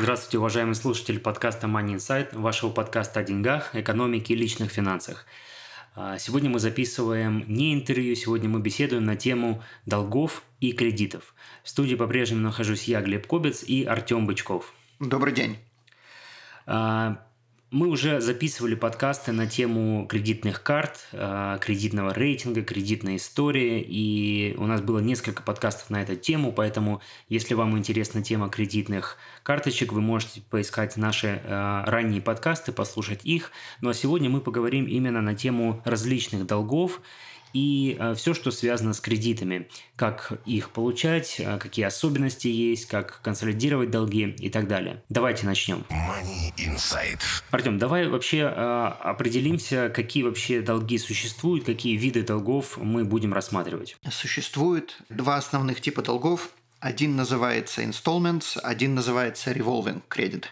Здравствуйте, уважаемые слушатели подкаста Money Insight, вашего подкаста о деньгах, экономике и личных финансах. А, сегодня мы записываем не интервью, сегодня мы беседуем на тему долгов и кредитов. В студии по-прежнему нахожусь я, Глеб Кобец и Артем Бычков. Добрый день. Мы уже записывали подкасты на тему кредитных карт, э, кредитного рейтинга, кредитной истории, и у нас было несколько подкастов на эту тему, поэтому если вам интересна тема кредитных карточек, вы можете поискать наши э, ранние подкасты, послушать их. Ну а сегодня мы поговорим именно на тему различных долгов и э, все, что связано с кредитами. Как их получать, э, какие особенности есть, как консолидировать долги и так далее. Давайте начнем. Money Insight. Артем, давай вообще э, определимся, какие вообще долги существуют, какие виды долгов мы будем рассматривать. Существует два основных типа долгов. Один называется installments, один называется revolving credit.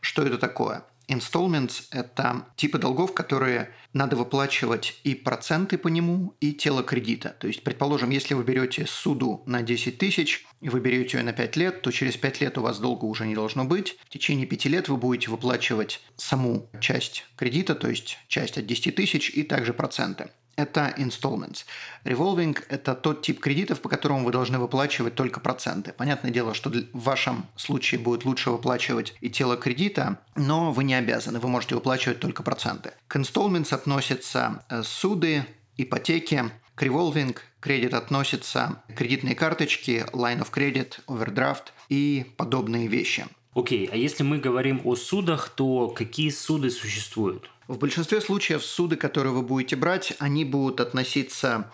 Что это такое? Installments – это типы долгов, которые надо выплачивать и проценты по нему, и тело кредита. То есть, предположим, если вы берете суду на 10 тысяч, и вы берете ее на 5 лет, то через 5 лет у вас долга уже не должно быть. В течение 5 лет вы будете выплачивать саму часть кредита, то есть часть от 10 тысяч и также проценты это installments. Revolving – это тот тип кредитов, по которому вы должны выплачивать только проценты. Понятное дело, что в вашем случае будет лучше выплачивать и тело кредита, но вы не обязаны, вы можете выплачивать только проценты. К installments относятся э, суды, ипотеки, к revolving кредит относятся кредитные карточки, line of credit, overdraft и подобные вещи. Окей, а если мы говорим о судах, то какие суды существуют? В большинстве случаев суды, которые вы будете брать, они будут относиться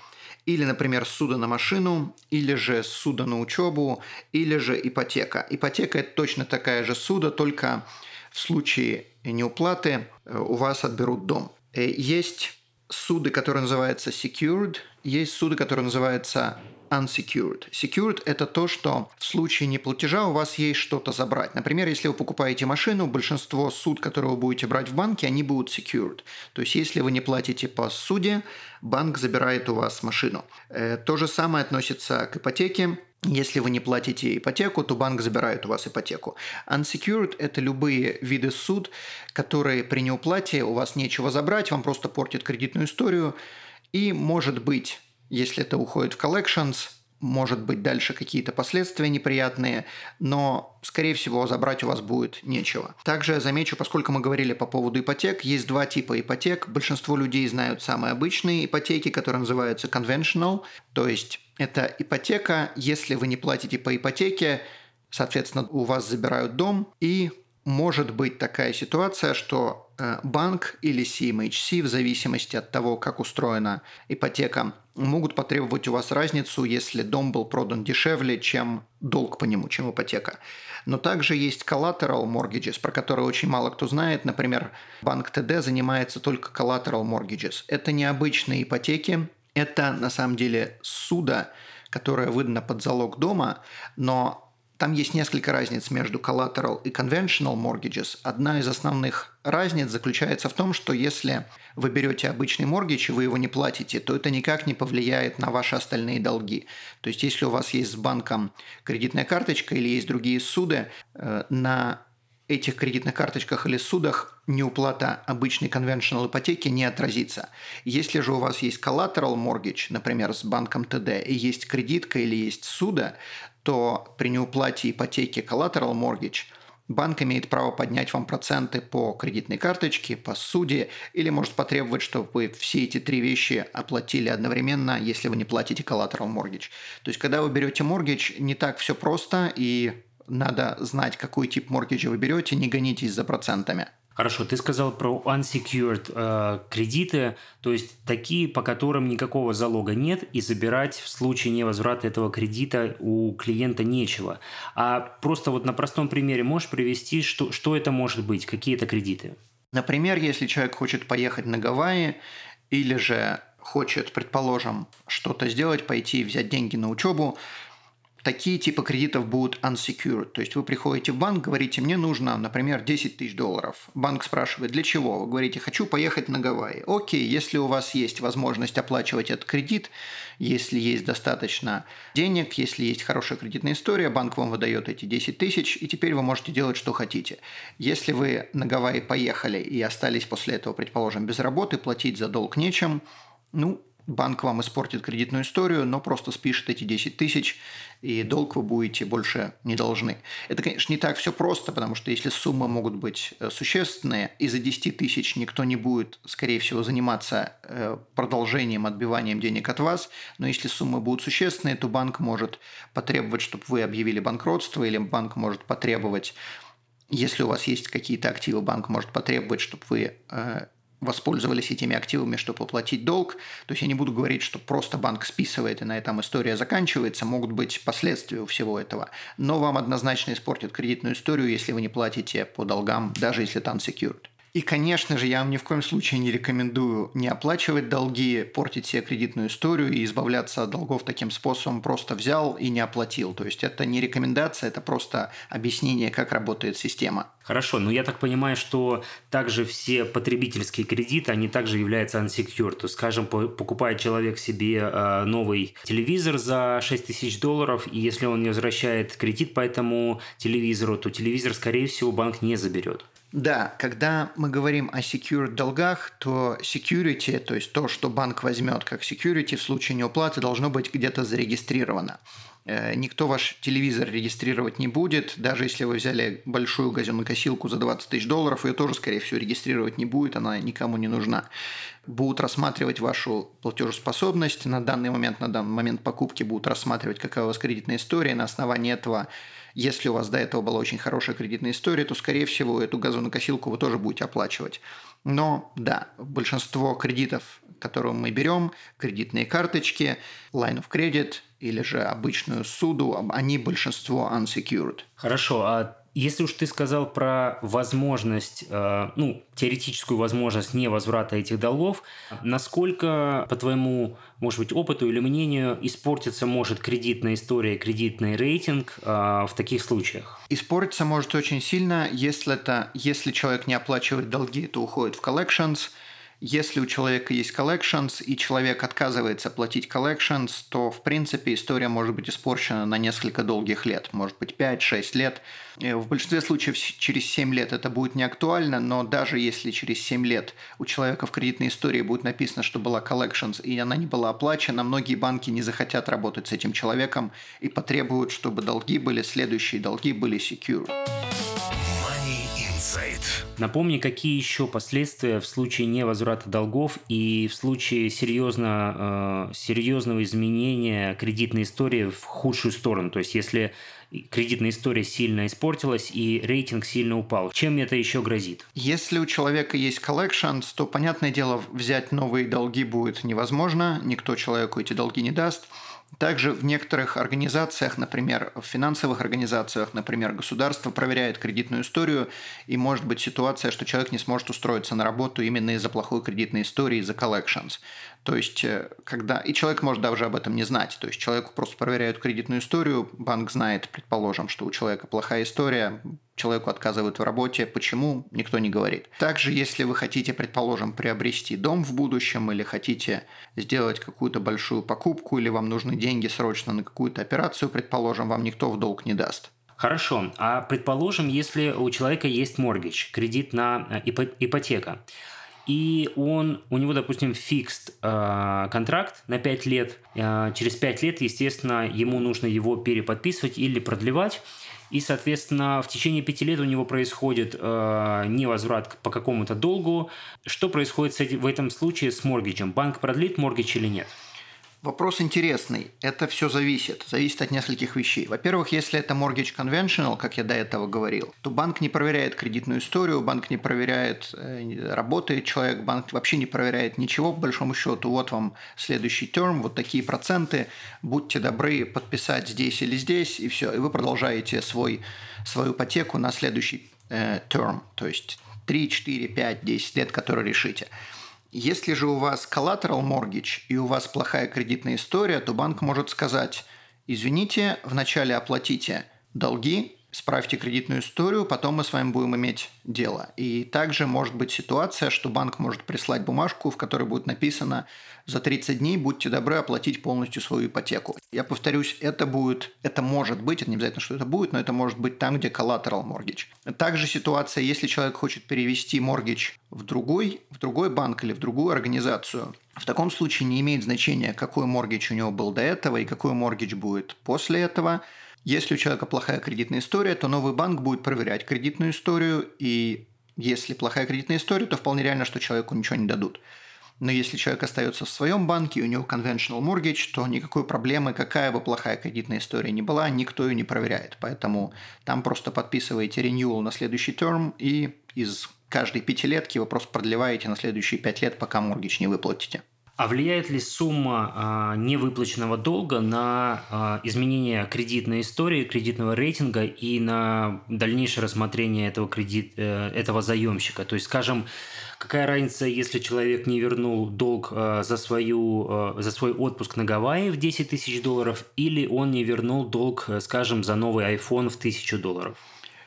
или, например, суда на машину, или же суда на учебу, или же ипотека. Ипотека – это точно такая же суда, только в случае неуплаты э, у вас отберут дом. Э, есть суды, которые называются secured, есть суды, которые называются unsecured. Secured – это то, что в случае неплатежа у вас есть что-то забрать. Например, если вы покупаете машину, большинство суд, которые вы будете брать в банке, они будут secured. То есть, если вы не платите по суде, банк забирает у вас машину. Э, то же самое относится к ипотеке. Если вы не платите ипотеку, то банк забирает у вас ипотеку. Unsecured – это любые виды суд, которые при неуплате у вас нечего забрать, вам просто портят кредитную историю. И, может быть, если это уходит в collections, может быть дальше какие-то последствия неприятные, но, скорее всего, забрать у вас будет нечего. Также я замечу, поскольку мы говорили по поводу ипотек, есть два типа ипотек. Большинство людей знают самые обычные ипотеки, которые называются conventional, то есть это ипотека, если вы не платите по ипотеке, соответственно, у вас забирают дом, и может быть такая ситуация, что э, банк или CMHC, в зависимости от того, как устроена ипотека, могут потребовать у вас разницу, если дом был продан дешевле, чем долг по нему, чем ипотека. Но также есть collateral mortgages, про которые очень мало кто знает. Например, банк ТД занимается только collateral mortgages. Это необычные ипотеки, это на самом деле суда, которая выдана под залог дома, но там есть несколько разниц между collateral и conventional mortgages. Одна из основных разниц заключается в том, что если вы берете обычный mortgage и вы его не платите, то это никак не повлияет на ваши остальные долги. То есть если у вас есть с банком кредитная карточка или есть другие суды, э, на этих кредитных карточках или судах неуплата обычной conventional ипотеки не отразится. Если же у вас есть collateral mortgage, например, с банком ТД, и есть кредитка или есть суда, то при неуплате ипотеки collateral mortgage банк имеет право поднять вам проценты по кредитной карточке, по суде, или может потребовать, чтобы вы все эти три вещи оплатили одновременно, если вы не платите collateral mortgage. То есть, когда вы берете mortgage, не так все просто, и надо знать, какой тип моргиджа вы берете, не гонитесь за процентами. Хорошо, ты сказал про unsecured э, кредиты, то есть такие, по которым никакого залога нет, и забирать в случае невозврата этого кредита у клиента нечего. А просто вот на простом примере можешь привести, что, что это может быть, какие это кредиты? Например, если человек хочет поехать на Гавайи или же хочет, предположим, что-то сделать, пойти взять деньги на учебу, такие типы кредитов будут unsecured. То есть вы приходите в банк, говорите, мне нужно, например, 10 тысяч долларов. Банк спрашивает, для чего? Вы говорите, хочу поехать на Гавайи. Окей, если у вас есть возможность оплачивать этот кредит, если есть достаточно денег, если есть хорошая кредитная история, банк вам выдает эти 10 тысяч, и теперь вы можете делать, что хотите. Если вы на Гавайи поехали и остались после этого, предположим, без работы, платить за долг нечем, ну, банк вам испортит кредитную историю, но просто спишет эти 10 тысяч, и долг вы будете больше не должны. Это, конечно, не так все просто, потому что если суммы могут быть э, существенные, и за 10 тысяч никто не будет, скорее всего, заниматься э, продолжением, отбиванием денег от вас, но если суммы будут существенные, то банк может потребовать, чтобы вы объявили банкротство, или банк может потребовать если у вас есть какие-то активы, банк может потребовать, чтобы вы э, воспользовались этими активами, чтобы оплатить долг. То есть я не буду говорить, что просто банк списывает и на этом история заканчивается. Могут быть последствия у всего этого. Но вам однозначно испортят кредитную историю, если вы не платите по долгам, даже если там secured. И, конечно же, я вам ни в коем случае не рекомендую не оплачивать долги, портить себе кредитную историю и избавляться от долгов таким способом. Просто взял и не оплатил. То есть это не рекомендация, это просто объяснение, как работает система. Хорошо, но я так понимаю, что также все потребительские кредиты, они также являются unsecured. То есть, скажем, покупает человек себе э, новый телевизор за 6 тысяч долларов, и если он не возвращает кредит по этому телевизору, то телевизор, скорее всего, банк не заберет. Да, когда мы говорим о secure долгах, то security, то есть то, что банк возьмет как security в случае неуплаты, должно быть где-то зарегистрировано. Э, никто ваш телевизор регистрировать не будет, даже если вы взяли большую газонокосилку за 20 тысяч долларов, ее тоже, скорее всего, регистрировать не будет, она никому не нужна. Будут рассматривать вашу платежеспособность на данный момент, на данный момент покупки будут рассматривать, какая у вас кредитная история, на основании этого если у вас до этого была очень хорошая кредитная история, то, скорее всего, эту газонокосилку вы тоже будете оплачивать. Но да, большинство кредитов, которые мы берем, кредитные карточки, line of credit или же обычную суду, они большинство unsecured. Хорошо, а если уж ты сказал про возможность, э, ну, теоретическую возможность невозврата этих долгов, насколько, по твоему, может быть, опыту или мнению, испортиться может кредитная история, кредитный рейтинг э, в таких случаях? Испортиться может очень сильно, если, это, если человек не оплачивает долги, то уходит в collections – если у человека есть collections, и человек отказывается платить collections, то, в принципе, история может быть испорчена на несколько долгих лет, может быть, 5-6 лет. В большинстве случаев через 7 лет это будет не актуально, но даже если через 7 лет у человека в кредитной истории будет написано, что была collections, и она не была оплачена, многие банки не захотят работать с этим человеком и потребуют, чтобы долги были, следующие долги были secure. Напомни, какие еще последствия в случае невозврата долгов и в случае серьезно, э, серьезного изменения кредитной истории в худшую сторону. То есть, если кредитная история сильно испортилась и рейтинг сильно упал. Чем это еще грозит? Если у человека есть collections, то, понятное дело, взять новые долги будет невозможно, никто человеку эти долги не даст. Также в некоторых организациях, например, в финансовых организациях, например, государство проверяет кредитную историю, и может быть ситуация, что человек не сможет устроиться на работу именно из-за плохой кредитной истории, из-за collections. То есть, э, когда... И человек может даже об этом не знать. То есть, человеку просто проверяют кредитную историю, банк знает, предположим, что у человека плохая история, человеку отказывают в работе. Почему? Никто не говорит. Также, если вы хотите, предположим, приобрести дом в будущем или хотите сделать какую-то большую покупку или вам нужны деньги срочно на какую-то операцию, предположим, вам никто в долг не даст. Хорошо. А предположим, если у человека есть моргидж, кредит на э, ипотека, и он, у него, допустим, фикст э, контракт на 5 лет. Э, через 5 лет, естественно, ему нужно его переподписывать или продлевать. И, соответственно, в течение пяти лет у него происходит э, невозврат по какому-то долгу. Что происходит с этим, в этом случае с моргиджем? Банк продлит моргидж или нет? Вопрос интересный. Это все зависит. Зависит от нескольких вещей. Во-первых, если это mortgage conventional, как я до этого говорил, то банк не проверяет кредитную историю, банк не проверяет, э, работает человек, банк вообще не проверяет ничего, по большому счету. Вот вам следующий терм, вот такие проценты, будьте добры подписать здесь или здесь, и все. И вы продолжаете свой, свою ипотеку на следующий э, терм, то есть 3, 4, 5, 10 лет, которые решите. Если же у вас collateral mortgage и у вас плохая кредитная история, то банк может сказать, извините, вначале оплатите долги, справьте кредитную историю, потом мы с вами будем иметь дело. И также может быть ситуация, что банк может прислать бумажку, в которой будет написано за 30 дней будьте добры оплатить полностью свою ипотеку. Я повторюсь, это будет, это может быть, это не обязательно, что это будет, но это может быть там, где collateral mortgage. Также ситуация, если человек хочет перевести mortgage в другой, в другой банк или в другую организацию, в таком случае не имеет значения, какой моргидж у него был до этого и какой моргидж будет после этого. Если у человека плохая кредитная история, то новый банк будет проверять кредитную историю, и если плохая кредитная история, то вполне реально, что человеку ничего не дадут. Но если человек остается в своем банке, и у него conventional mortgage, то никакой проблемы, какая бы плохая кредитная история ни была, никто ее не проверяет. Поэтому там просто подписываете renewal на следующий терм, и из каждой пятилетки вы просто продлеваете на следующие пять лет, пока mortgage не выплатите. А влияет ли сумма а, невыплаченного долга на а, изменение кредитной истории, кредитного рейтинга и на дальнейшее рассмотрение этого, кредит, э, этого заемщика? То есть, скажем, Какая разница, если человек не вернул долг э, за, свою, за свой отпуск на Гавайи в 10 тысяч долларов, или он не вернул долг, э, скажем, за новый iPhone в 1000 долларов?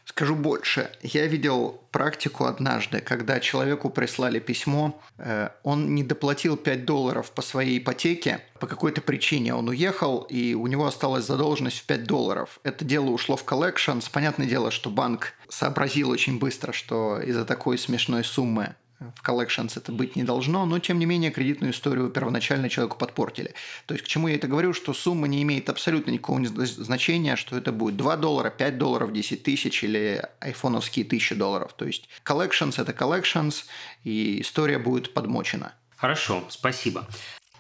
Скажу больше. Я видел практику однажды, когда человеку прислали письмо, э, он не доплатил 5 долларов по своей ипотеке, по какой-то причине он уехал, и у него осталась задолженность в 5 долларов. Это дело ушло в collections. Понятное дело, что банк сообразил очень быстро, что из-за такой смешной суммы в collections это быть не должно, но тем не менее кредитную историю первоначально человеку подпортили. То есть к чему я это говорю, что сумма не имеет абсолютно никакого значения, что это будет 2 доллара, 5 долларов, 10 тысяч или айфоновские 1000 долларов. То есть collections это collections, и история будет подмочена. Хорошо, спасибо.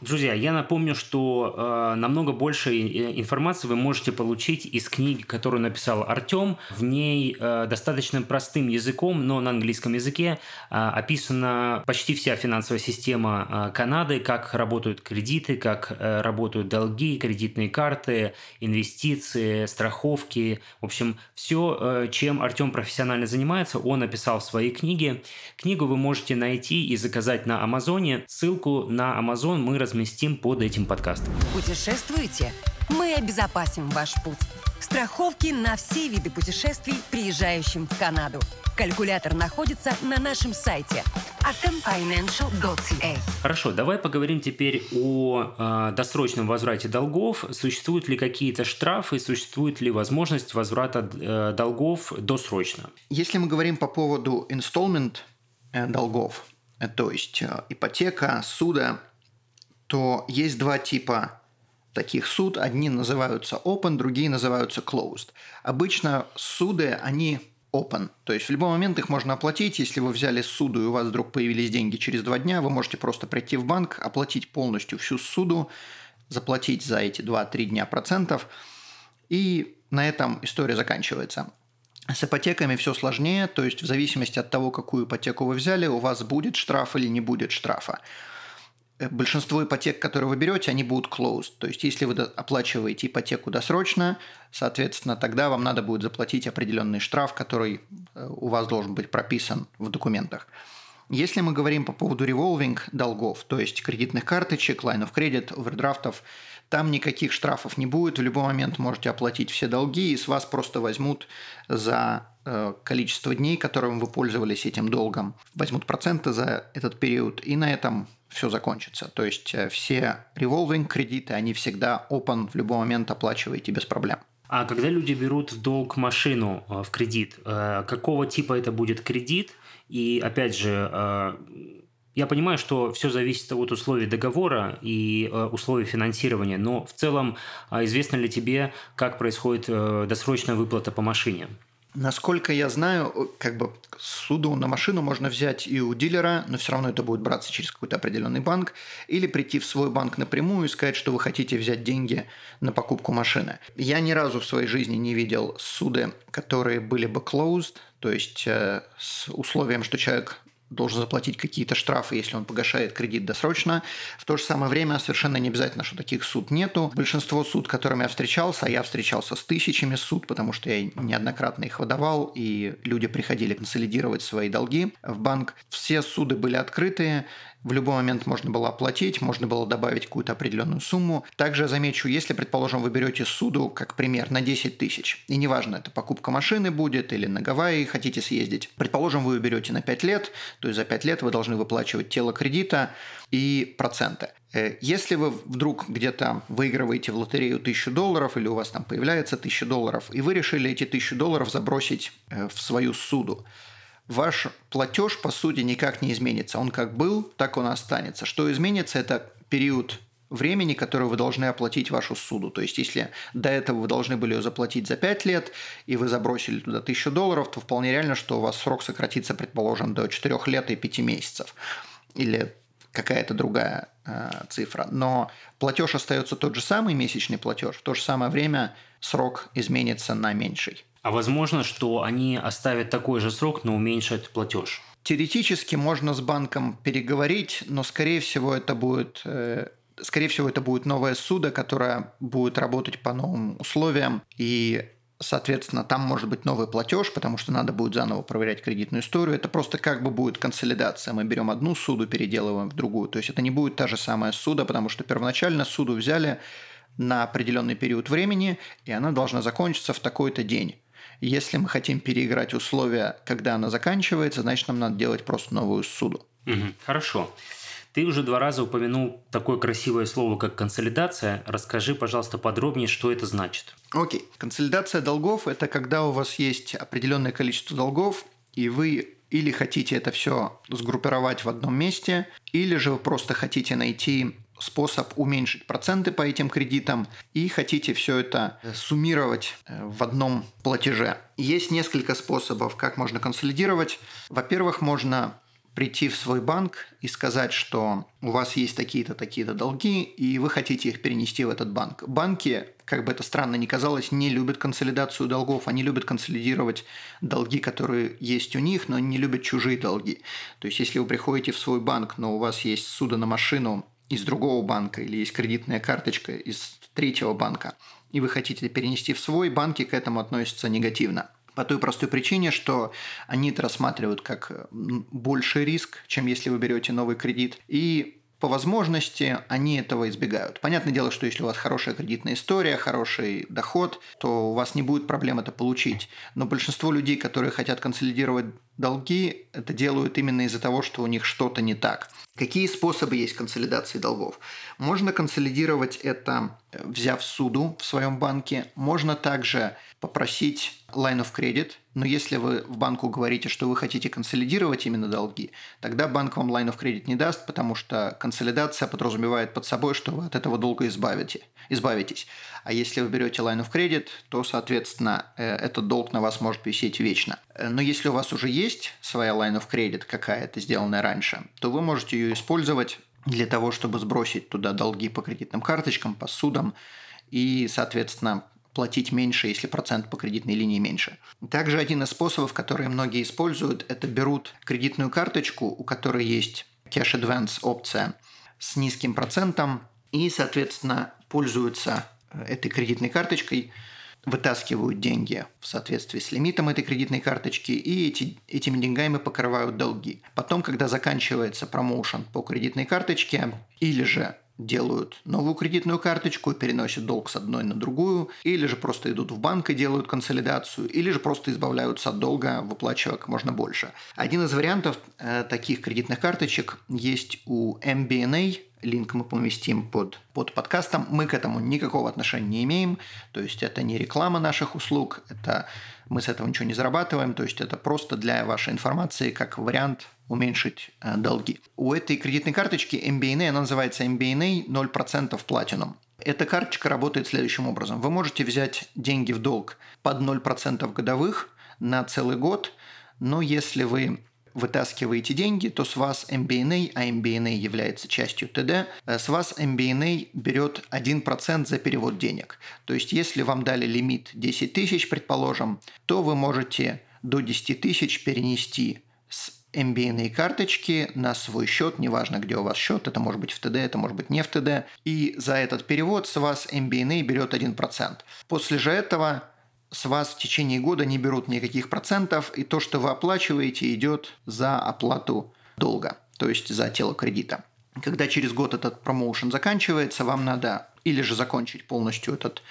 Друзья, я напомню, что э, намного больше информации вы можете получить из книги, которую написал Артем. В ней э, достаточно простым языком, но на английском языке э, описана почти вся финансовая система э, Канады, как работают кредиты, как э, работают долги, кредитные карты, инвестиции, страховки. В общем, все, э, чем Артем профессионально занимается, он написал в своей книге. Книгу вы можете найти и заказать на Амазоне. Ссылку на Амазон мы разместим под этим подкастом. Путешествуете? Мы обезопасим ваш путь. Страховки на все виды путешествий, приезжающим в Канаду. Калькулятор находится на нашем сайте atomfinancial.ca. Хорошо, давай поговорим теперь о э, досрочном возврате долгов. Существуют ли какие-то штрафы, существует ли возможность возврата э, долгов досрочно? Если мы говорим по поводу installment э, долгов, э, то есть э, ипотека, суда, то есть два типа таких суд. Одни называются open, другие называются closed. Обычно суды, они open. То есть в любой момент их можно оплатить. Если вы взяли суду и у вас вдруг появились деньги через два дня, вы можете просто прийти в банк, оплатить полностью всю суду, заплатить за эти 2-3 дня процентов, и на этом история заканчивается. С ипотеками все сложнее, то есть в зависимости от того, какую ипотеку вы взяли, у вас будет штраф или не будет штрафа. Э, большинство ипотек, которые вы берете, они будут closed. То есть, если вы оплачиваете ипотеку досрочно, соответственно, тогда вам надо будет заплатить определенный штраф, который э, у вас должен быть прописан в документах. Если мы говорим по поводу revolving долгов, то есть кредитных карточек, of credit, овердрафтов, там никаких штрафов не будет, в любой момент можете оплатить все долги, и с вас просто возьмут за э, количество дней, которым вы пользовались этим долгом, возьмут проценты за этот период, и на этом все закончится. То есть э, все revolving кредиты, они всегда open, в любой момент оплачиваете без проблем. А когда люди берут в долг машину э, в кредит, э, какого типа это будет кредит? И опять же, я понимаю, что все зависит от условий договора и условий финансирования, но в целом известно ли тебе, как происходит досрочная выплата по машине? Насколько я знаю, как бы суду на машину можно взять и у дилера, но все равно это будет браться через какой-то определенный банк, или прийти в свой банк напрямую и сказать, что вы хотите взять деньги на покупку машины. Я ни разу в своей жизни не видел суды, которые были бы closed, то есть э, с условием, что человек должен заплатить какие-то штрафы, если он погашает кредит досрочно. В то же самое время совершенно не обязательно, что таких суд нету. Большинство суд, которыми я встречался, а я встречался с тысячами суд, потому что я неоднократно их выдавал, и люди приходили консолидировать свои долги в банк. Все суды были открытые, в любой момент можно было оплатить, можно было добавить какую-то определенную сумму. Также замечу, если, предположим, вы берете суду, как пример, на 10 тысяч, и неважно, это покупка машины будет или на Гавайи хотите съездить, предположим, вы ее берете на 5 лет, то есть за 5 лет вы должны выплачивать тело кредита и проценты. Э, если вы вдруг где-то выигрываете в лотерею 1000 долларов или у вас там появляется 1000 долларов, и вы решили эти 1000 долларов забросить э, в свою суду, ваш платеж, по сути, никак не изменится. Он как был, так он останется. Что изменится, это период времени, который вы должны оплатить вашу суду. То есть, если до этого вы должны были ее заплатить за 5 лет, и вы забросили туда 1000 долларов, то вполне реально, что у вас срок сократится, предположим, до 4 лет и 5 месяцев. Или какая-то другая э, цифра. Но платеж остается тот же самый, месячный платеж. В то же самое время срок изменится на меньший. А возможно, что они оставят такой же срок, но уменьшат платеж? Теоретически можно с банком переговорить, но скорее всего это будет э, скорее всего это будет новое судо, которое будет работать по новым условиям и Соответственно, там может быть новый платеж, потому что надо будет заново проверять кредитную историю. Это просто как бы будет консолидация. Мы берем одну суду, переделываем в другую. То есть это не будет та же самая суда, потому что первоначально суду взяли на определенный период времени, и она должна закончиться в такой-то день. Если мы хотим переиграть условия, когда она заканчивается, значит, нам надо делать просто новую суду. Угу, хорошо. Ты уже два раза упомянул такое красивое слово, как консолидация. Расскажи, пожалуйста, подробнее, что это значит. Окей. Консолидация долгов – это когда у вас есть определенное количество долгов, и вы или хотите это все сгруппировать в одном месте, или же вы просто хотите найти способ уменьшить проценты по этим кредитам и хотите все это э, суммировать э, в одном платеже. Есть несколько способов, как можно консолидировать. Во-первых, можно прийти в свой банк и сказать, что у вас есть такие-то, такие-то долги, и вы хотите их перенести в этот банк. Банки, как бы это странно ни казалось, не любят консолидацию долгов, они любят консолидировать долги, которые есть у них, но не любят чужие долги. То есть, если вы приходите в свой банк, но у вас есть суда на машину, из другого банка или есть кредитная карточка из третьего банка, и вы хотите перенести в свой, банки к этому относятся негативно. По той простой причине, что они это рассматривают как больший риск, чем если вы берете новый кредит. И по возможности они этого избегают. Понятное дело, что если у вас хорошая кредитная история, хороший доход, то у вас не будет проблем это получить. Но большинство людей, которые хотят консолидировать долги, это делают именно из-за того, что у них что-то не так. Какие способы есть консолидации долгов? Можно консолидировать это, э, взяв суду в своем банке. Можно также попросить line of credit, но если вы в банку говорите, что вы хотите консолидировать именно долги, тогда банк вам line of credit не даст, потому что консолидация подразумевает под собой, что вы от этого долга избавите, избавитесь. А если вы берете line of credit, то, соответственно, э, этот долг на вас может висеть вечно. Э, но если у вас уже есть своя line of credit какая-то, сделанная раньше, то вы можете ее использовать для того, чтобы сбросить туда долги по кредитным карточкам, по судам и, соответственно, платить меньше, если процент по кредитной линии меньше. Также один из способов, которые многие используют, это берут кредитную карточку, у которой есть cash advance опция с низким процентом и, соответственно, пользуются э, этой кредитной карточкой, вытаскивают деньги в соответствии с лимитом этой кредитной карточки и эти, этими деньгами покрывают долги. Потом, когда заканчивается промоушен по кредитной карточке или же делают новую кредитную карточку переносят долг с одной на другую, или же просто идут в банк и делают консолидацию, или же просто избавляются от долга, выплачивая как можно больше. Один из вариантов э, таких кредитных карточек есть у MBNA, линк мы поместим под, под подкастом. Мы к этому никакого отношения не имеем, то есть это не реклама наших услуг, это мы с этого ничего не зарабатываем, то есть это просто для вашей информации как вариант уменьшить э, долги. У этой кредитной карточки MBNA, она называется MBNA 0% Platinum. Эта карточка работает следующим образом. Вы можете взять деньги в долг под 0% годовых, на целый год, но если вы вытаскиваете деньги, то с вас MBNA, а MBNA является частью ТД, э, с вас MBNA берет 1% за перевод денег. То есть, если вам дали лимит 10 тысяч, предположим, то вы можете до 10 тысяч перенести с MBNA карточки на свой счет, неважно, где у вас счет, это может быть в ТД, это может быть не в ТД, и за этот перевод с вас MBNA берет 1%. После же этого с вас в течение года не берут никаких процентов, и то, что вы оплачиваете, идет за оплату долга, то есть за тело кредита. Когда через год этот промоушен заканчивается, вам надо или же закончить полностью этот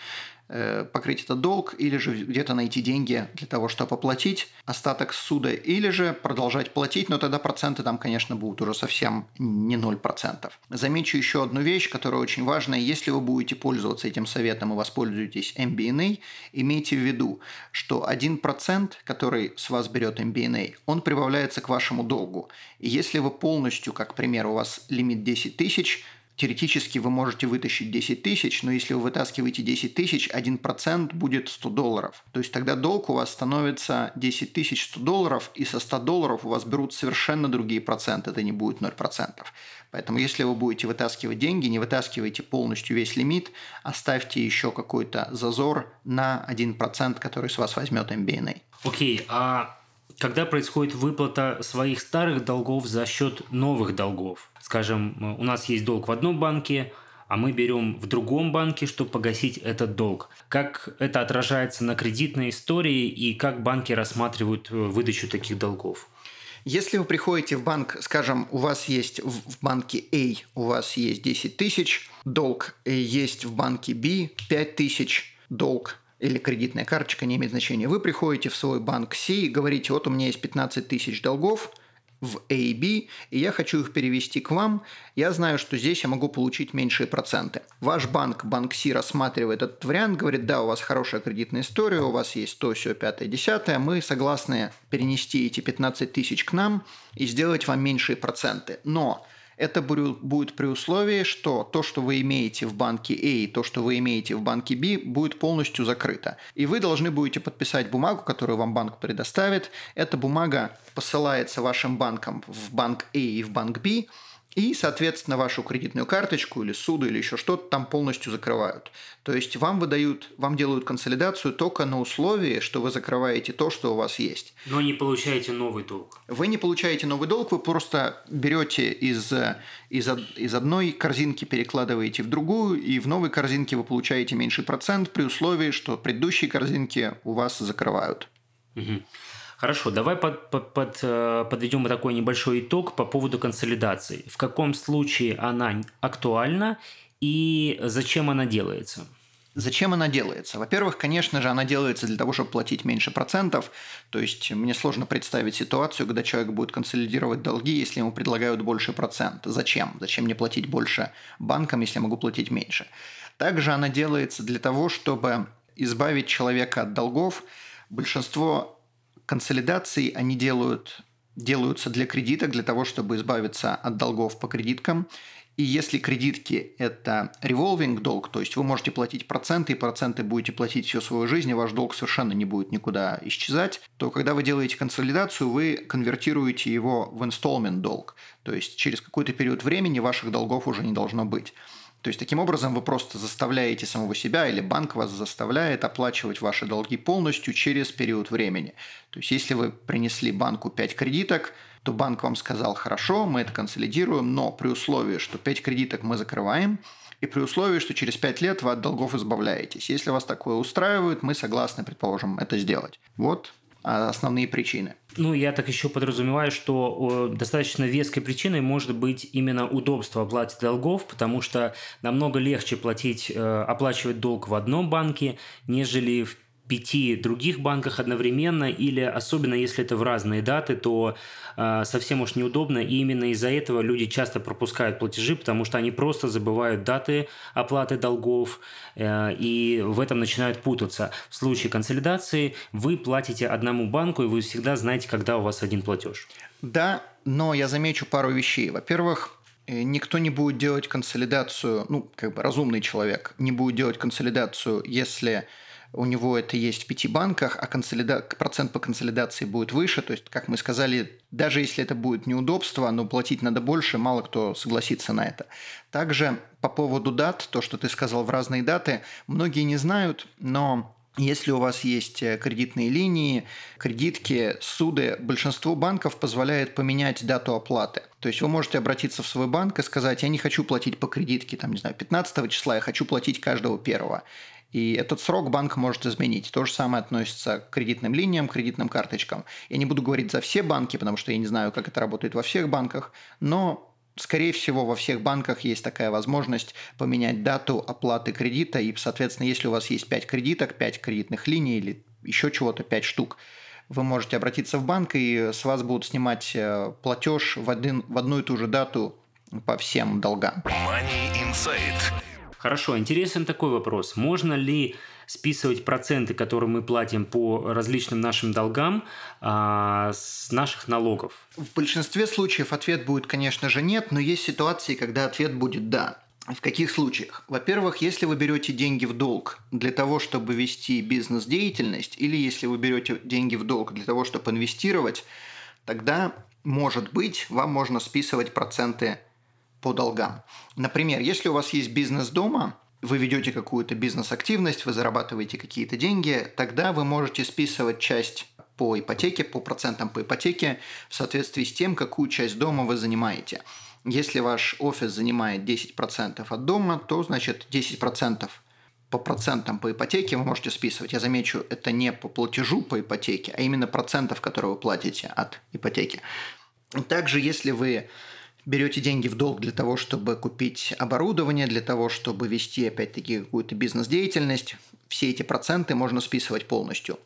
покрыть этот долг, или же где-то найти деньги для того, чтобы оплатить остаток суда, или же продолжать платить, но тогда проценты там, конечно, будут уже совсем не 0%. Замечу еще одну вещь, которая очень важная. Если вы будете пользоваться этим советом и воспользуетесь MBNA, имейте в виду, что 1%, который с вас берет MBNA, он прибавляется к вашему долгу. И если вы полностью, как пример, у вас лимит 10 тысяч – теоретически вы можете вытащить 10 тысяч, но если вы вытаскиваете 10 тысяч, 1% будет 100 долларов. То есть тогда долг у вас становится 10 тысяч 100 долларов, и со 100 долларов у вас берут совершенно другие проценты, это не будет 0%. Поэтому если вы будете вытаскивать деньги, не вытаскивайте полностью весь лимит, оставьте еще какой-то зазор на 1%, который с вас возьмет MBNA. Окей, okay, а когда происходит выплата своих старых долгов за счет новых долгов. Скажем, у нас есть долг в одном банке, а мы берем в другом банке, чтобы погасить этот долг. Как это отражается на кредитной истории и как банки рассматривают э, выдачу таких долгов? Если вы приходите в банк, скажем, у вас есть в банке A, у вас есть 10 тысяч, долг есть в банке B 5 тысяч, долг или кредитная карточка, не имеет значения. Вы приходите в свой банк C и говорите, вот у меня есть 15 тысяч долгов в A и B, и я хочу их перевести к вам. Я знаю, что здесь я могу получить меньшие проценты. Ваш банк, банк C, рассматривает этот вариант, говорит, да, у вас хорошая кредитная история, у вас есть то, все, пятое, десятое, мы согласны перенести эти 15 тысяч к нам и сделать вам меньшие проценты. Но это будет при условии, что то, что вы имеете в банке A и то, что вы имеете в банке B, будет полностью закрыто. И вы должны будете подписать бумагу, которую вам банк предоставит. Эта бумага посылается вашим банкам в банк A и в банк B – и, соответственно, вашу кредитную карточку или суду или еще что-то там полностью закрывают. То есть вам выдают, вам делают консолидацию только на условии, что вы закрываете то, что у вас есть. Но не получаете новый долг. Вы не получаете новый долг, вы просто берете из, из, из одной корзинки, перекладываете в другую, и в новой корзинке вы получаете меньший процент при условии, что предыдущие корзинки у вас закрывают. Угу. Хорошо, давай под, под, под, э, подведем такой небольшой итог по поводу консолидации. В каком случае она актуальна и зачем она делается? Зачем она делается? Во-первых, конечно же, она делается для того, чтобы платить меньше процентов. То есть мне сложно представить ситуацию, когда человек будет консолидировать долги, если ему предлагают больше процент. Зачем? Зачем мне платить больше банкам, если я могу платить меньше? Также она делается для того, чтобы избавить человека от долгов. Большинство консолидации они делают, делаются для кредиток, для того, чтобы избавиться от долгов по кредиткам. И если кредитки – это revolving долг, то есть вы можете платить проценты, и проценты будете платить всю свою жизнь, и ваш долг совершенно не будет никуда исчезать, то когда вы делаете консолидацию, вы конвертируете его в installment долг. То есть через какой-то период времени ваших долгов уже не должно быть. То есть таким образом вы просто заставляете самого себя или банк вас заставляет оплачивать ваши долги полностью через период времени. То есть если вы принесли банку 5 кредиток, то банк вам сказал, хорошо, мы это консолидируем, но при условии, что 5 кредиток мы закрываем, и при условии, что через 5 лет вы от долгов избавляетесь. Если вас такое устраивает, мы согласны, предположим, это сделать. Вот основные причины. Ну, я так еще подразумеваю, что достаточно веской причиной может быть именно удобство оплаты долгов, потому что намного легче платить, э, оплачивать долг в одном банке, нежели в пяти других банках одновременно, или особенно если это в разные даты, то э, совсем уж неудобно, и именно из-за этого люди часто пропускают платежи, потому что они просто забывают даты оплаты долгов, э, и в этом начинают путаться. В случае консолидации вы платите одному банку, и вы всегда знаете, когда у вас один платеж. Да, но я замечу пару вещей. Во-первых, э, никто не будет делать консолидацию, ну, как бы разумный человек не будет делать консолидацию, если у него это есть в пяти банках, а консолида... процент по консолидации будет выше. То есть, как мы сказали, даже если это будет неудобство, но платить надо больше, мало кто согласится на это. Также по поводу дат, то, что ты сказал в разные даты, многие не знают, но если у вас есть э, кредитные линии, кредитки, суды, большинство банков позволяет поменять дату оплаты. То есть вы можете обратиться в свой банк и сказать, я не хочу платить по кредитке, там, не знаю, 15 числа, я хочу платить каждого первого. И этот срок банк может изменить. То же самое относится к кредитным линиям, кредитным карточкам. Я не буду говорить за все банки, потому что я не знаю, как это работает во всех банках, но Скорее всего, во всех банках есть такая возможность поменять дату оплаты кредита, и, соответственно, если у вас есть 5 кредиток, 5 кредитных линий или еще чего-то, 5 штук, вы можете обратиться в банк, и с вас будут снимать э, платеж в, один, в одну и ту же дату по всем долгам. Money Insight. Хорошо, интересен такой вопрос. Можно ли списывать проценты, которые мы платим по различным нашим долгам а, с наших налогов? В большинстве случаев ответ будет, конечно же, нет, но есть ситуации, когда ответ будет «да». В каких случаях? Во-первых, если вы берете деньги в долг для того, чтобы вести бизнес-деятельность, или если вы берете деньги в долг для того, чтобы инвестировать, тогда, может быть, вам можно списывать проценты по долгам. Например, если у вас есть бизнес дома, вы ведете какую-то бизнес-активность, вы зарабатываете какие-то деньги, тогда вы можете списывать часть по ипотеке, по процентам по ипотеке в соответствии с тем, какую часть дома вы занимаете. Если ваш офис занимает 10% от дома, то значит 10% по процентам по ипотеке вы можете списывать. Я замечу, это не по платежу по ипотеке, а именно процентов, которые вы платите от ипотеки. Также, если вы берете деньги в долг для того, чтобы купить оборудование, для того, чтобы вести, опять-таки, какую-то бизнес-деятельность, все эти проценты можно списывать полностью.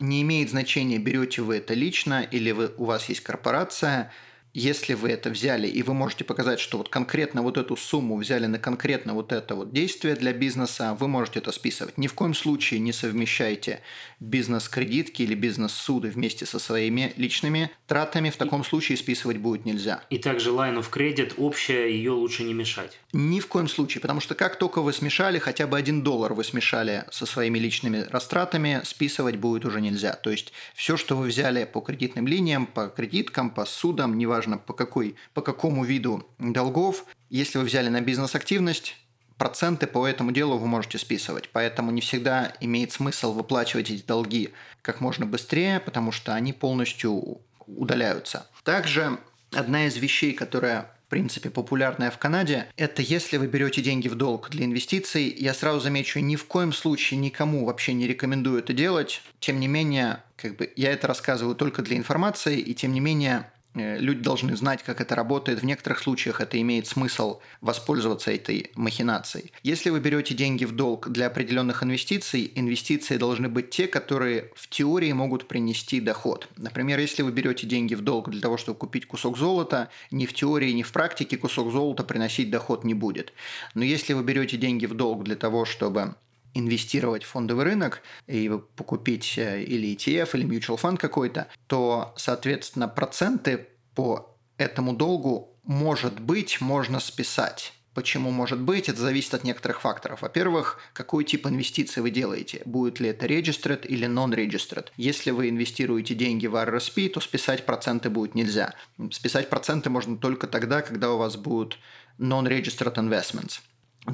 Не имеет значения, берете вы это лично или вы, у вас есть корпорация – если вы это взяли, и вы можете показать, что вот конкретно вот эту сумму взяли на конкретно вот это вот действие для бизнеса, вы можете это списывать. Ни в коем случае не совмещайте бизнес-кредитки или бизнес-суды вместе со своими личными тратами. В таком случае списывать будет нельзя. И также line of credit общая, ее лучше не мешать. Ни в коем случае, потому что как только вы смешали, хотя бы один доллар вы смешали со своими личными растратами, списывать будет уже нельзя. То есть все, что вы взяли по кредитным линиям, по кредиткам, по судам, неважно, неважно по, какой, по какому виду долгов, если вы взяли на бизнес-активность, проценты по этому делу вы можете списывать. Поэтому не всегда имеет смысл выплачивать эти долги как можно быстрее, потому что они полностью удаляются. Также одна из вещей, которая в принципе, популярная в Канаде, это если вы берете деньги в долг для инвестиций. Я сразу замечу, ни в коем случае никому вообще не рекомендую это делать. Тем не менее, как бы я это рассказываю только для информации, и тем не менее люди должны знать, как это работает. В некоторых случаях это имеет смысл воспользоваться этой махинацией. Если вы берете деньги в долг для определенных инвестиций, инвестиции должны быть те, которые в теории могут принести доход. Например, если вы берете деньги в долг для того, чтобы купить кусок золота, ни в теории, ни в практике кусок золота приносить доход не будет. Но если вы берете деньги в долг для того, чтобы инвестировать в фондовый рынок и покупить э, или ETF, или mutual fund какой-то, то, соответственно, проценты по этому долгу, может быть, можно списать. Почему может быть? Это зависит от некоторых факторов. Во-первых, какой тип инвестиций вы делаете? Будет ли это registered или non-registered? Если вы инвестируете деньги в RRSP, то списать проценты будет нельзя. Списать проценты можно только тогда, когда у вас будут non-registered investments.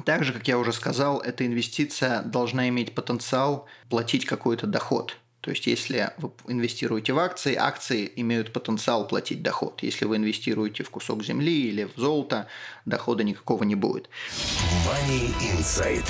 Также, как я уже сказал, эта инвестиция должна иметь потенциал платить какой-то доход. То есть, если вы инвестируете в акции, акции имеют потенциал платить доход. Если вы инвестируете в кусок земли или в золото, дохода никакого не будет. Money Insight.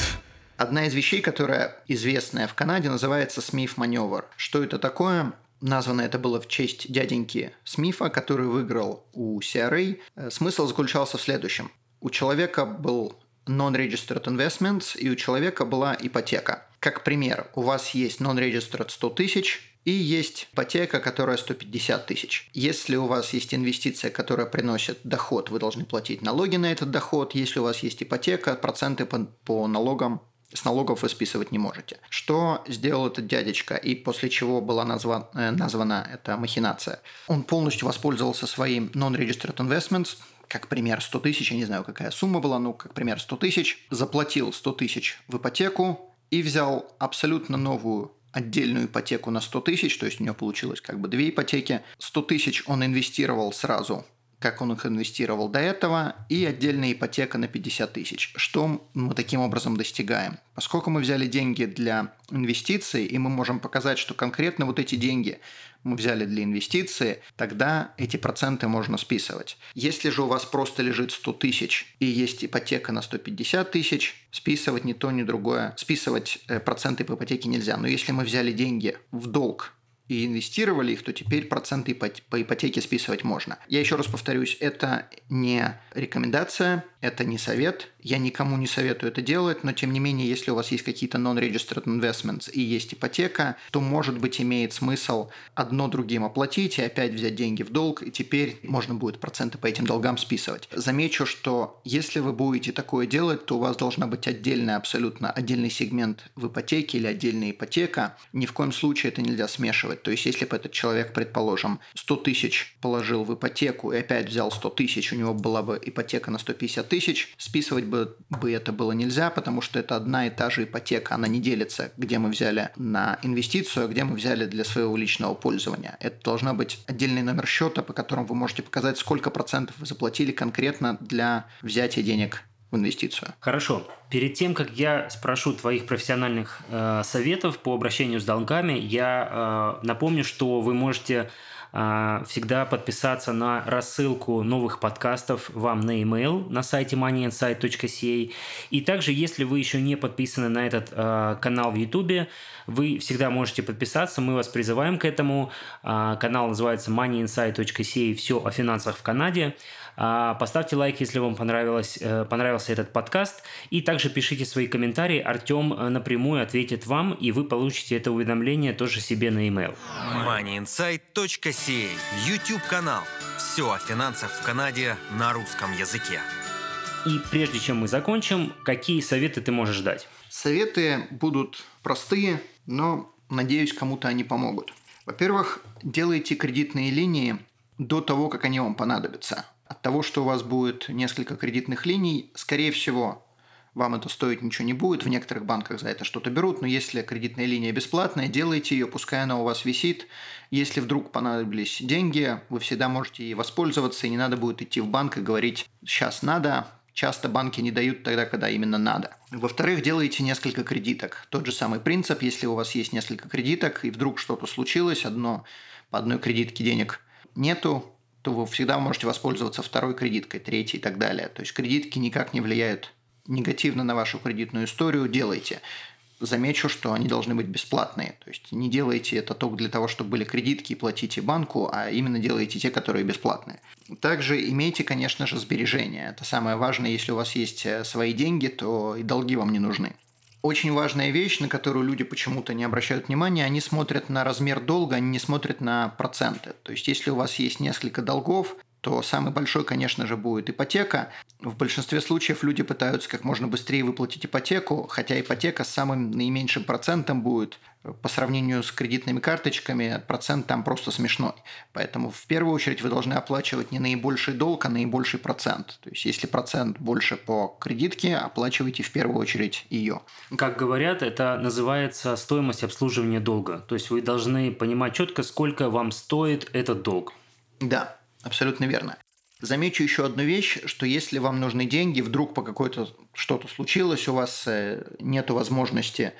Одна из вещей, которая известная в Канаде, называется Смиф маневр. Что это такое? Названо это было в честь дяденьки Смифа, который выиграл у CRA. Э, смысл заключался в следующем. У человека был non-registered investments, и у человека была ипотека. Как пример, у вас есть non-registered 100 тысяч, и есть ипотека, которая 150 тысяч. Если у вас есть инвестиция, которая приносит доход, вы должны платить налоги на этот доход. Если у вас есть ипотека, проценты по, по налогам с налогов вы списывать не можете. Что сделал этот дядечка и после чего была назван, э, названа эта махинация? Он полностью воспользовался своим non-registered investments, как пример 100 тысяч, я не знаю, какая сумма была, ну, как пример 100 тысяч, заплатил 100 тысяч в ипотеку, и взял абсолютно новую отдельную ипотеку на 100 тысяч, то есть у него получилось как бы две ипотеки. 100 тысяч он инвестировал сразу как он их инвестировал до этого, и отдельная ипотека на 50 тысяч. Что мы таким образом достигаем? Поскольку мы взяли деньги для инвестиций, и мы можем показать, что конкретно вот эти деньги мы взяли для инвестиции, тогда эти проценты можно списывать. Если же у вас просто лежит 100 тысяч и есть ипотека на 150 тысяч, списывать ни то, ни другое. Списывать э, проценты по ипотеке нельзя. Но если мы взяли деньги в долг и инвестировали их, то теперь проценты по ипотеке списывать можно. Я еще раз повторюсь, это не рекомендация, это не совет. Я никому не советую это делать, но тем не менее, если у вас есть какие-то non-registered investments и есть ипотека, то, может быть, имеет смысл одно другим оплатить и опять взять деньги в долг, и теперь можно будет проценты по этим долгам списывать. Замечу, что если вы будете такое делать, то у вас должна быть отдельная, абсолютно отдельный сегмент в ипотеке или отдельная ипотека. Ни в коем случае это нельзя смешивать. То есть, если бы этот человек, предположим, 100 тысяч положил в ипотеку и опять взял 100 тысяч, у него была бы ипотека на 150 тысяч, списывать бы, бы это было нельзя, потому что это одна и та же ипотека, она не делится, где мы взяли на инвестицию, а где мы взяли для своего личного пользования. Это должна быть отдельный номер счета, по которому вы можете показать, сколько процентов вы заплатили конкретно для взятия денег в инвестицию. Хорошо. Перед тем, как я спрошу твоих профессиональных э, советов по обращению с долгами, я э, напомню, что вы можете всегда подписаться на рассылку новых подкастов вам на email на сайте moneyinsight.ca. И также, если вы еще не подписаны на этот э, канал в YouTube, вы всегда можете подписаться. Мы вас призываем к этому. Э, канал называется moneyinsight.ca «Все о финансах в Канаде». А, поставьте лайк, если вам понравилось, э, понравился этот подкаст. И также пишите свои комментарии. Артем э, напрямую ответит вам, и вы получите это уведомление тоже себе на e-mail. moneyinsight.ca YouTube-канал. Все о финансах в Канаде на русском языке. И прежде чем мы закончим, какие советы ты можешь дать? Советы будут простые, но, надеюсь, кому-то они помогут. Во-первых, делайте кредитные линии до того, как они вам понадобятся. От того, что у вас будет несколько кредитных линий, скорее всего, вам это стоить ничего не будет. В некоторых банках за это что-то берут, но если кредитная линия бесплатная, делайте ее, пускай она у вас висит. Если вдруг понадобились деньги, вы всегда можете ей воспользоваться, и не надо будет идти в банк и говорить «сейчас надо», Часто банки не дают тогда, когда именно надо. Во-вторых, делайте несколько кредиток. Тот же самый принцип, если у вас есть несколько кредиток, и вдруг что-то случилось, одно, по одной кредитке денег нету, то вы всегда можете воспользоваться второй кредиткой, третьей и так далее. То есть кредитки никак не влияют негативно на вашу кредитную историю, делайте. Замечу, что они должны быть бесплатные. То есть не делайте это только для того, чтобы были кредитки и платите банку, а именно делайте те, которые бесплатные. Также имейте, конечно же, сбережения. Это самое важное. Если у вас есть э, свои деньги, то и долги вам не нужны очень важная вещь, на которую люди почему-то не обращают внимания, они смотрят на размер долга, они не смотрят на проценты. То есть, если у вас есть несколько долгов, то самый большой, конечно же, будет ипотека. В большинстве случаев люди пытаются как можно быстрее выплатить ипотеку, хотя ипотека с самым наименьшим процентом будет по сравнению с кредитными карточками процент там просто смешной. Поэтому в первую очередь вы должны оплачивать не наибольший долг, а наибольший процент. То есть если процент больше по кредитке, оплачивайте в первую очередь ее. Как говорят, это называется стоимость обслуживания долга. То есть вы должны понимать четко, сколько вам стоит этот долг. Да, абсолютно верно. Замечу еще одну вещь, что если вам нужны деньги, вдруг по какой-то что-то случилось, у вас э, нет возможности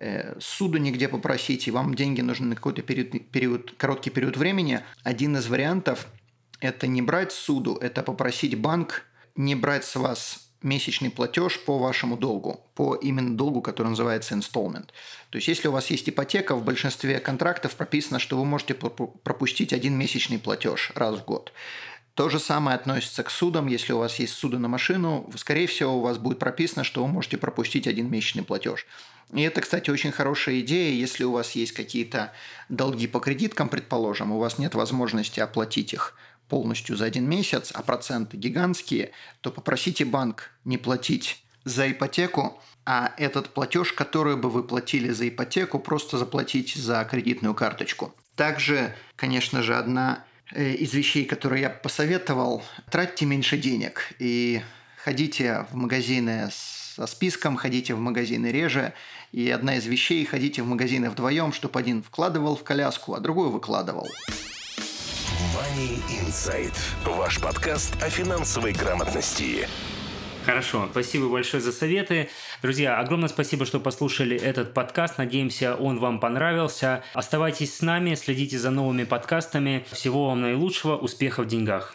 э, суду нигде попросить, и вам деньги нужны на какой-то период, период, короткий период времени, один из вариантов – это не брать суду, это попросить банк не брать с вас месячный платеж по вашему долгу, по именно долгу, который называется installment. То есть, если у вас есть ипотека, в большинстве контрактов прописано, что вы можете пропустить один месячный платеж раз в год. То же самое относится к судам. Если у вас есть суды на машину, скорее всего, у вас будет прописано, что вы можете пропустить один месячный платеж. И это, кстати, очень хорошая идея, если у вас есть какие-то долги по кредиткам, предположим, у вас нет возможности оплатить их полностью за один месяц, а проценты гигантские, то попросите банк не платить за ипотеку, а этот платеж, который бы вы платили за ипотеку, просто заплатить за кредитную карточку. Также, конечно же, одна э, из вещей, которые я посоветовал, тратьте меньше денег и ходите в магазины со списком, ходите в магазины реже. И одна из вещей – ходите в магазины вдвоем, чтобы один вкладывал в коляску, а другой выкладывал. Money Insight. Ваш подкаст о финансовой грамотности. Хорошо, спасибо большое за советы. Друзья, огромное спасибо, что послушали этот подкаст. Надеемся, он вам понравился. Оставайтесь с нами, следите за новыми подкастами. Всего вам наилучшего, успехов в деньгах.